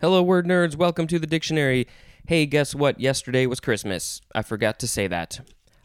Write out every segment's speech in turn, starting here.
Hello, word nerds. Welcome to the dictionary. Hey, guess what? Yesterday was Christmas. I forgot to say that.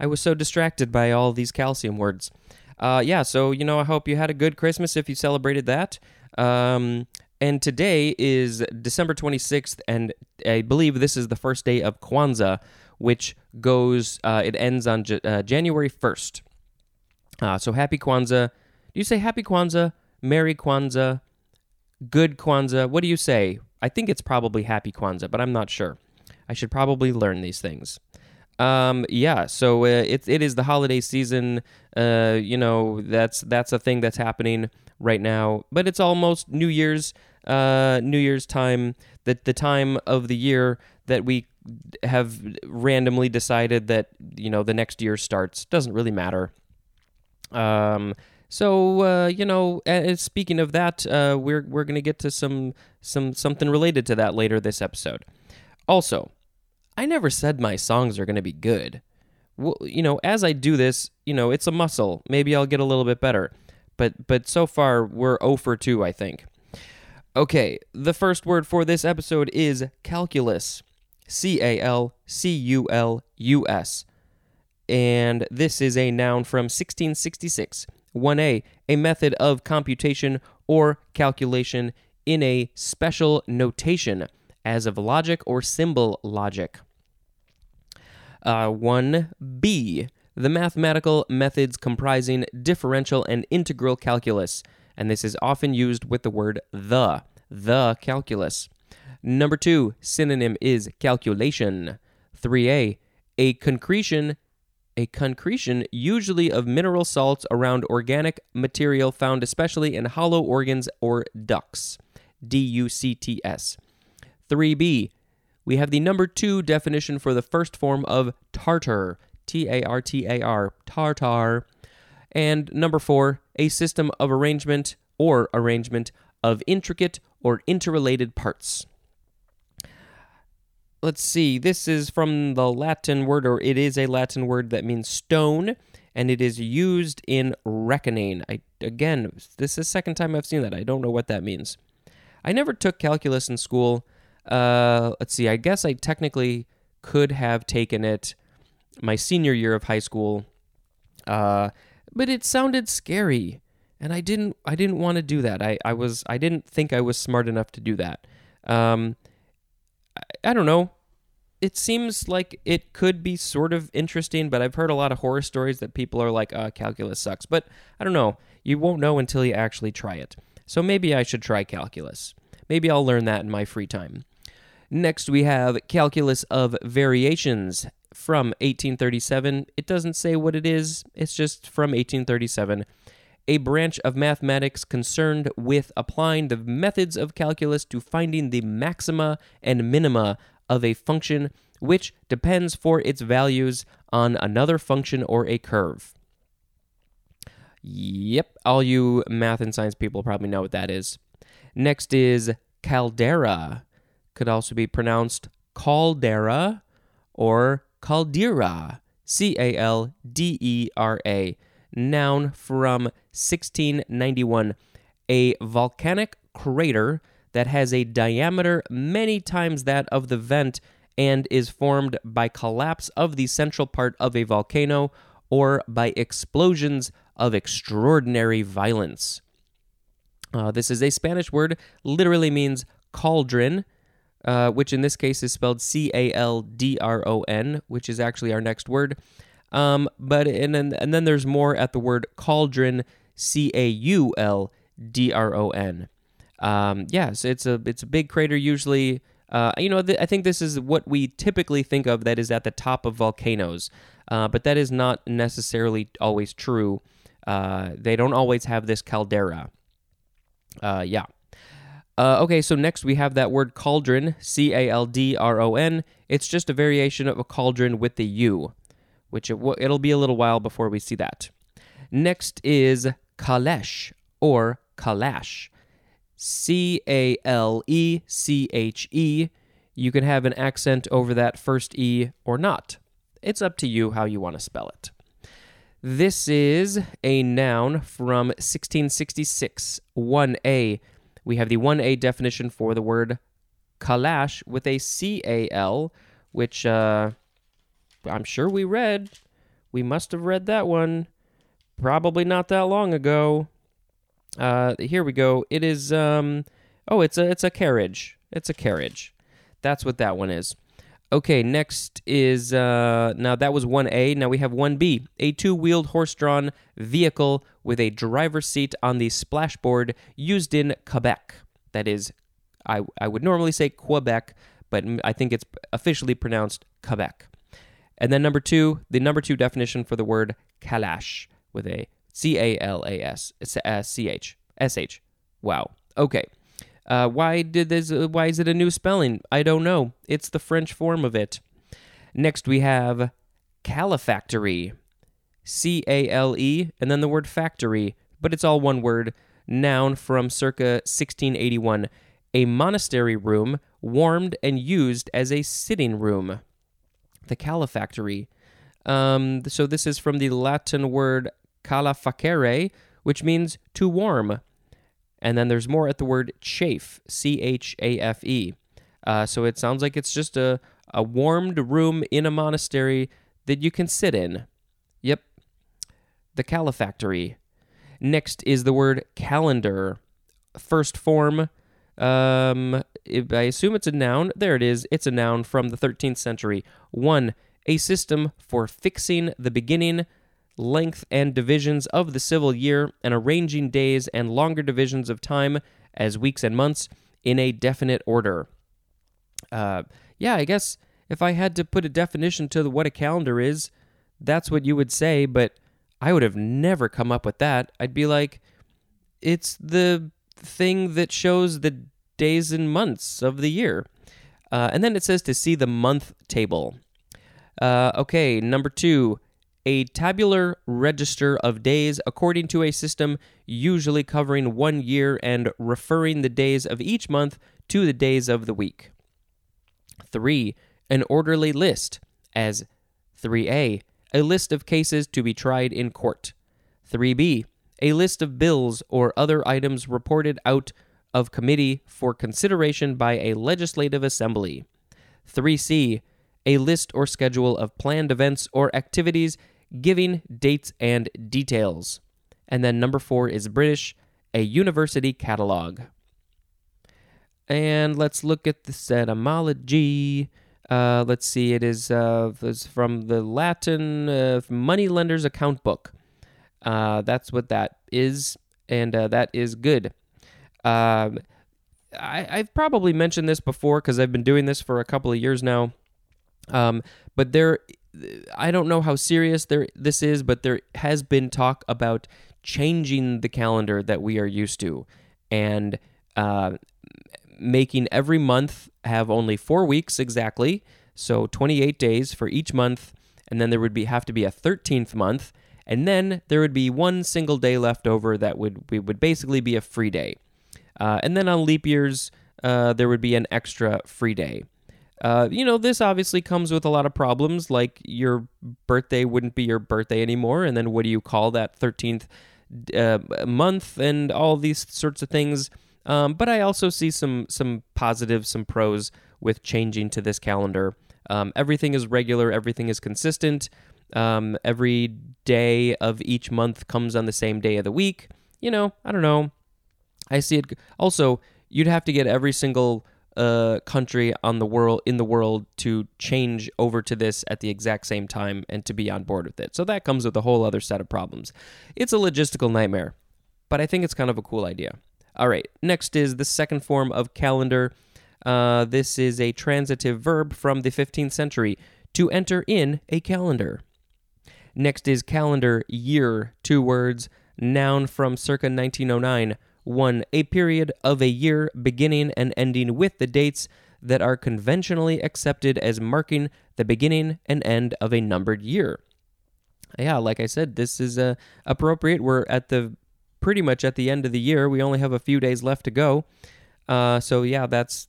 I was so distracted by all these calcium words. Uh, yeah, so, you know, I hope you had a good Christmas if you celebrated that. Um, and today is December 26th, and I believe this is the first day of Kwanzaa, which goes, uh, it ends on J- uh, January 1st. Uh, so happy Kwanzaa. Do you say happy Kwanzaa, Merry Kwanzaa, good Kwanzaa? What do you say? I think it's probably happy Kwanzaa, but I'm not sure. I should probably learn these things. Um, yeah, so uh, it it is the holiday season. Uh, you know that's that's a thing that's happening right now, but it's almost New Year's. Uh, New Year's time. That the time of the year that we have randomly decided that you know the next year starts doesn't really matter. Um, so uh, you know, uh, speaking of that, uh, we're we're gonna get to some some something related to that later this episode. Also, I never said my songs are gonna be good. Well, you know, as I do this, you know, it's a muscle. Maybe I'll get a little bit better. But but so far we're 0 for 2, I think. Okay, the first word for this episode is calculus. C A L C U L U S. And this is a noun from 1666. 1a, a method of computation or calculation in a special notation, as of logic or symbol logic. Uh, 1b, the mathematical methods comprising differential and integral calculus, and this is often used with the word the, the calculus. Number two, synonym is calculation. 3a, a concretion a concretion, usually of mineral salts around organic material found especially in hollow organs or ducts. D U C T S. 3b. We have the number two definition for the first form of tartar. T A R T A R. Tartar. And number four, a system of arrangement or arrangement of intricate or interrelated parts let's see, this is from the Latin word, or it is a Latin word that means stone, and it is used in reckoning. I again, this is the second time I've seen that. I don't know what that means. I never took calculus in school. Uh, let's see, I guess I technically could have taken it my senior year of high school, uh, but it sounded scary, and I didn't. I didn't want to do that. I, I was. I didn't think I was smart enough to do that. Um, I don't know. It seems like it could be sort of interesting, but I've heard a lot of horror stories that people are like, uh, calculus sucks. But I don't know. You won't know until you actually try it. So maybe I should try calculus. Maybe I'll learn that in my free time. Next, we have Calculus of Variations from 1837. It doesn't say what it is, it's just from 1837 a branch of mathematics concerned with applying the methods of calculus to finding the maxima and minima of a function which depends for its values on another function or a curve. Yep, all you math and science people probably know what that is. Next is caldera. Could also be pronounced caldera or caldera. C A L D E R A noun from 1691, a volcanic crater that has a diameter many times that of the vent and is formed by collapse of the central part of a volcano or by explosions of extraordinary violence. Uh, this is a Spanish word, literally means cauldron, uh, which in this case is spelled C A L D R O N, which is actually our next word. Um, but and then and then there's more at the word cauldron, C A U L D R O N. Um, yes, it's a it's a big crater usually. Uh, you know, th- I think this is what we typically think of that is at the top of volcanoes, uh, but that is not necessarily always true. Uh, they don't always have this caldera. Uh, yeah. Uh, okay, so next we have that word cauldron, C A L D R O N. It's just a variation of a cauldron with the U which it w- it'll be a little while before we see that. Next is Kalesh or Kalash. C A L E C H E. You can have an accent over that first E or not. It's up to you how you want to spell it. This is a noun from 1666. 1A. We have the 1A definition for the word calash with a C A L, which uh, I'm sure we read. We must have read that one probably not that long ago. Uh, here we go. It is um oh, it's a it's a carriage. It's a carriage. That's what that one is. Okay, next is uh now that was 1A. Now we have 1B, a two-wheeled horse-drawn vehicle with a driver's seat on the splashboard used in Quebec. That is I I would normally say Quebec, but I think it's officially pronounced Quebec. And then number 2, the number 2 definition for the word calash with a C A L A S uh, C H S H. Wow. Okay. Uh, why did this? Uh, why is it a new spelling? I don't know. It's the French form of it. Next we have calefactory, C A L E, and then the word factory, but it's all one word. Noun from circa 1681. A monastery room warmed and used as a sitting room. The calefactory. Um, so this is from the Latin word calefacere, which means to warm. And then there's more at the word chafe, C H A F E. Uh, so it sounds like it's just a, a warmed room in a monastery that you can sit in. Yep. The calefactory. Next is the word calendar. First form. Um, I assume it's a noun. There it is. It's a noun from the 13th century. One, a system for fixing the beginning length, and divisions of the civil year, and arranging days and longer divisions of time as weeks and months in a definite order. Uh, yeah, I guess if I had to put a definition to what a calendar is, that's what you would say, but I would have never come up with that. I'd be like, it's the thing that shows the days and months of the year. Uh, and then it says to see the month table. Uh, okay, number two, a tabular register of days according to a system usually covering one year and referring the days of each month to the days of the week. 3. An orderly list, as 3a, a list of cases to be tried in court. 3b, a list of bills or other items reported out of committee for consideration by a legislative assembly. 3c, a list or schedule of planned events or activities giving dates and details. And then number four is British, a university catalog. And let's look at the etymology. Uh, let's see, it is uh, from the Latin uh, Moneylender's Account Book. Uh, that's what that is, and uh, that is good. Um, I, I've probably mentioned this before because I've been doing this for a couple of years now. Um, but there I don't know how serious there this is, but there has been talk about changing the calendar that we are used to, and uh, making every month have only four weeks exactly, so 28 days for each month, and then there would be have to be a 13th month, and then there would be one single day left over that would would basically be a free day, uh, and then on leap years uh, there would be an extra free day. Uh, you know, this obviously comes with a lot of problems, like your birthday wouldn't be your birthday anymore, and then what do you call that 13th uh, month, and all these sorts of things. Um, but I also see some some positives, some pros with changing to this calendar. Um, everything is regular, everything is consistent. Um, every day of each month comes on the same day of the week. You know, I don't know. I see it. Also, you'd have to get every single uh, country on the world in the world to change over to this at the exact same time and to be on board with it. So that comes with a whole other set of problems. It's a logistical nightmare, but I think it's kind of a cool idea. All right, next is the second form of calendar. Uh, this is a transitive verb from the 15th century to enter in a calendar. Next is calendar year, two words, noun from circa 1909 1. A period of a year beginning and ending with the dates that are conventionally accepted as marking the beginning and end of a numbered year. Yeah, like I said, this is uh, appropriate. We're at the pretty much at the end of the year. We only have a few days left to go. Uh, so, yeah, that's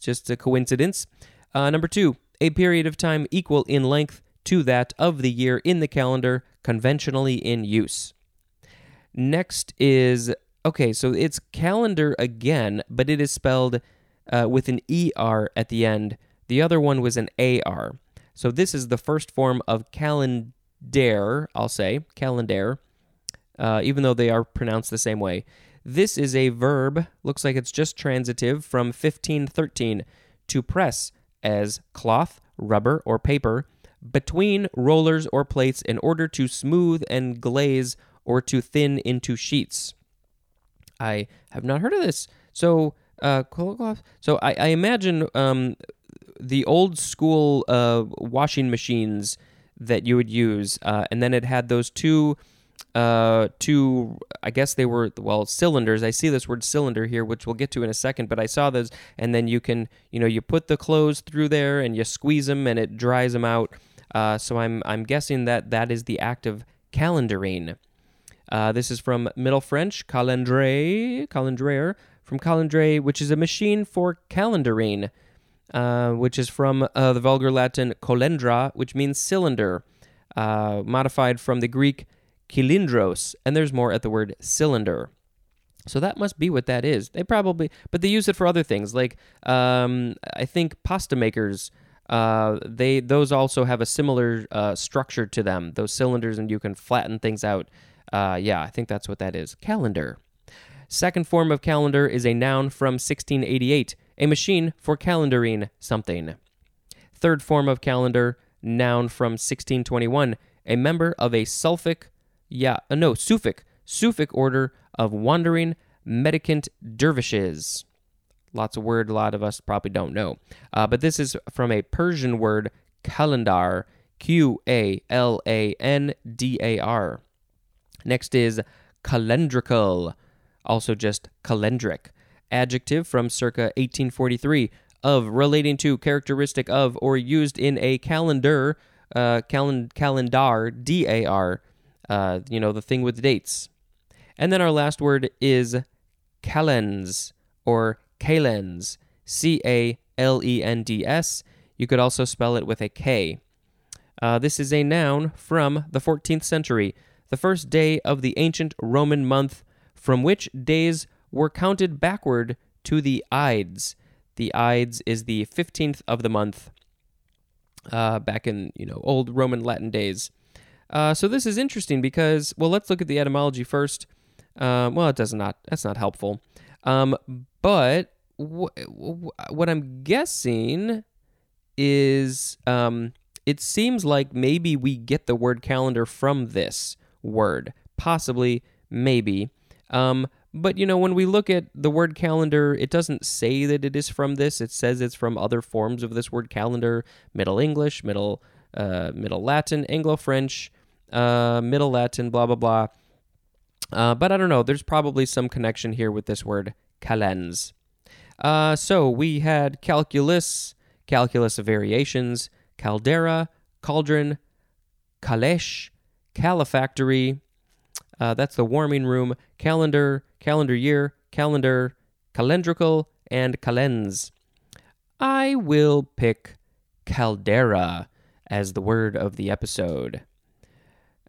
just a coincidence. Uh, number two, a period of time equal in length to that of the year in the calendar, conventionally in use. Next is Okay, so it's calendar again, but it is spelled uh, with an ER at the end. The other one was an AR. So this is the first form of calendar, I'll say, calendar, uh, even though they are pronounced the same way. This is a verb, looks like it's just transitive from 1513 to press as cloth, rubber, or paper between rollers or plates in order to smooth and glaze or to thin into sheets. I have not heard of this. So, uh, so I, I imagine um, the old school uh, washing machines that you would use, uh, and then it had those two, uh, two. I guess they were well cylinders. I see this word cylinder here, which we'll get to in a second. But I saw those, and then you can, you know, you put the clothes through there, and you squeeze them, and it dries them out. Uh, so I'm I'm guessing that that is the act of calendaring. Uh, this is from Middle French, calendre, calendrier, from calendre, which is a machine for calendaring, uh, which is from uh, the vulgar Latin colendra, which means cylinder, uh, modified from the Greek kylindros, and there's more at the word cylinder. So that must be what that is. They probably, but they use it for other things, like um, I think pasta makers uh, they those also have a similar uh, structure to them. Those cylinders, and you can flatten things out. Uh, yeah, I think that's what that is. Calendar. Second form of calendar is a noun from 1688, a machine for calendaring something. Third form of calendar, noun from 1621, a member of a sulfic, yeah, uh, no, Sufic, Sufic order of wandering mendicant dervishes. Lots of word a lot of us probably don't know. Uh, but this is from a Persian word, qalandar, Q A L A N D A R. Next is calendrical, also just calendric. Adjective from circa 1843 of relating to, characteristic of, or used in a calendar, uh, calen- calendar, D A R, uh, you know, the thing with dates. And then our last word is calends, or calends, C A L E N D S. You could also spell it with a K. Uh, this is a noun from the 14th century, the first day of the ancient Roman month, from which days were counted backward to the Ides. The Ides is the 15th of the month, uh, back in you know old Roman Latin days. Uh, so this is interesting because well, let's look at the etymology first. Um, well, it does not. That's not helpful. Um, but wh- what I'm guessing is um, it seems like maybe we get the word calendar from this word. Possibly, maybe. Um, but you know, when we look at the word calendar, it doesn't say that it is from this. It says it's from other forms of this word calendar: Middle English, Middle uh, Middle Latin, Anglo French, uh, Middle Latin, blah blah blah. Uh, but I don't know. There's probably some connection here with this word calens. Uh, so we had calculus, calculus of variations, caldera, cauldron, caleche, calefactory. Uh, that's the warming room, calendar, calendar year, calendar, calendrical, and calends. I will pick caldera as the word of the episode.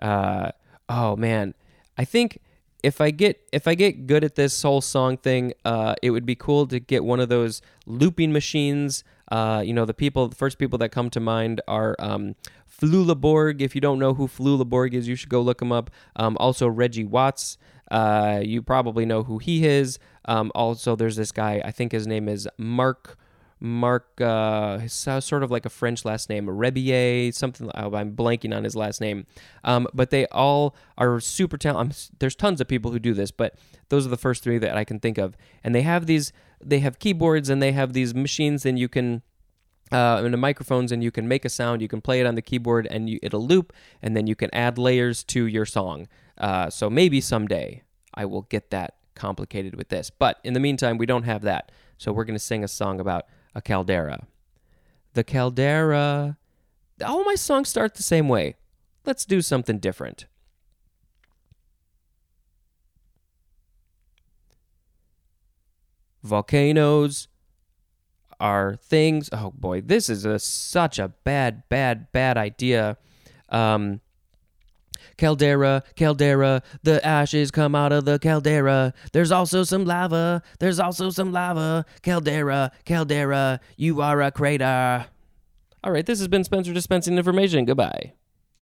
Uh, oh man, I think if I get if I get good at this whole song thing, uh, it would be cool to get one of those looping machines. Uh, you know, the people, the first people that come to mind are um, Flula Borg. If you don't know who Flula Borg is, you should go look him up. Um, also, Reggie Watts. Uh, you probably know who he is. Um, also, there's this guy. I think his name is Mark Mark, uh, sort of like a French last name, Rebillet, something. Oh, I'm blanking on his last name. Um, but they all are super talented. There's tons of people who do this, but those are the first three that I can think of. And they have these, they have keyboards and they have these machines, and you can. Uh, and the microphones, and you can make a sound. You can play it on the keyboard, and you, it'll loop, and then you can add layers to your song. Uh, so maybe someday I will get that complicated with this. But in the meantime, we don't have that. So we're going to sing a song about a caldera. The caldera. All my songs start the same way. Let's do something different. Volcanoes are things. Oh boy, this is a, such a bad, bad, bad idea. Um, Caldera, caldera, the ashes come out of the caldera. There's also some lava, there's also some lava. Caldera, caldera, you are a crater. All right, this has been Spencer dispensing information. Goodbye.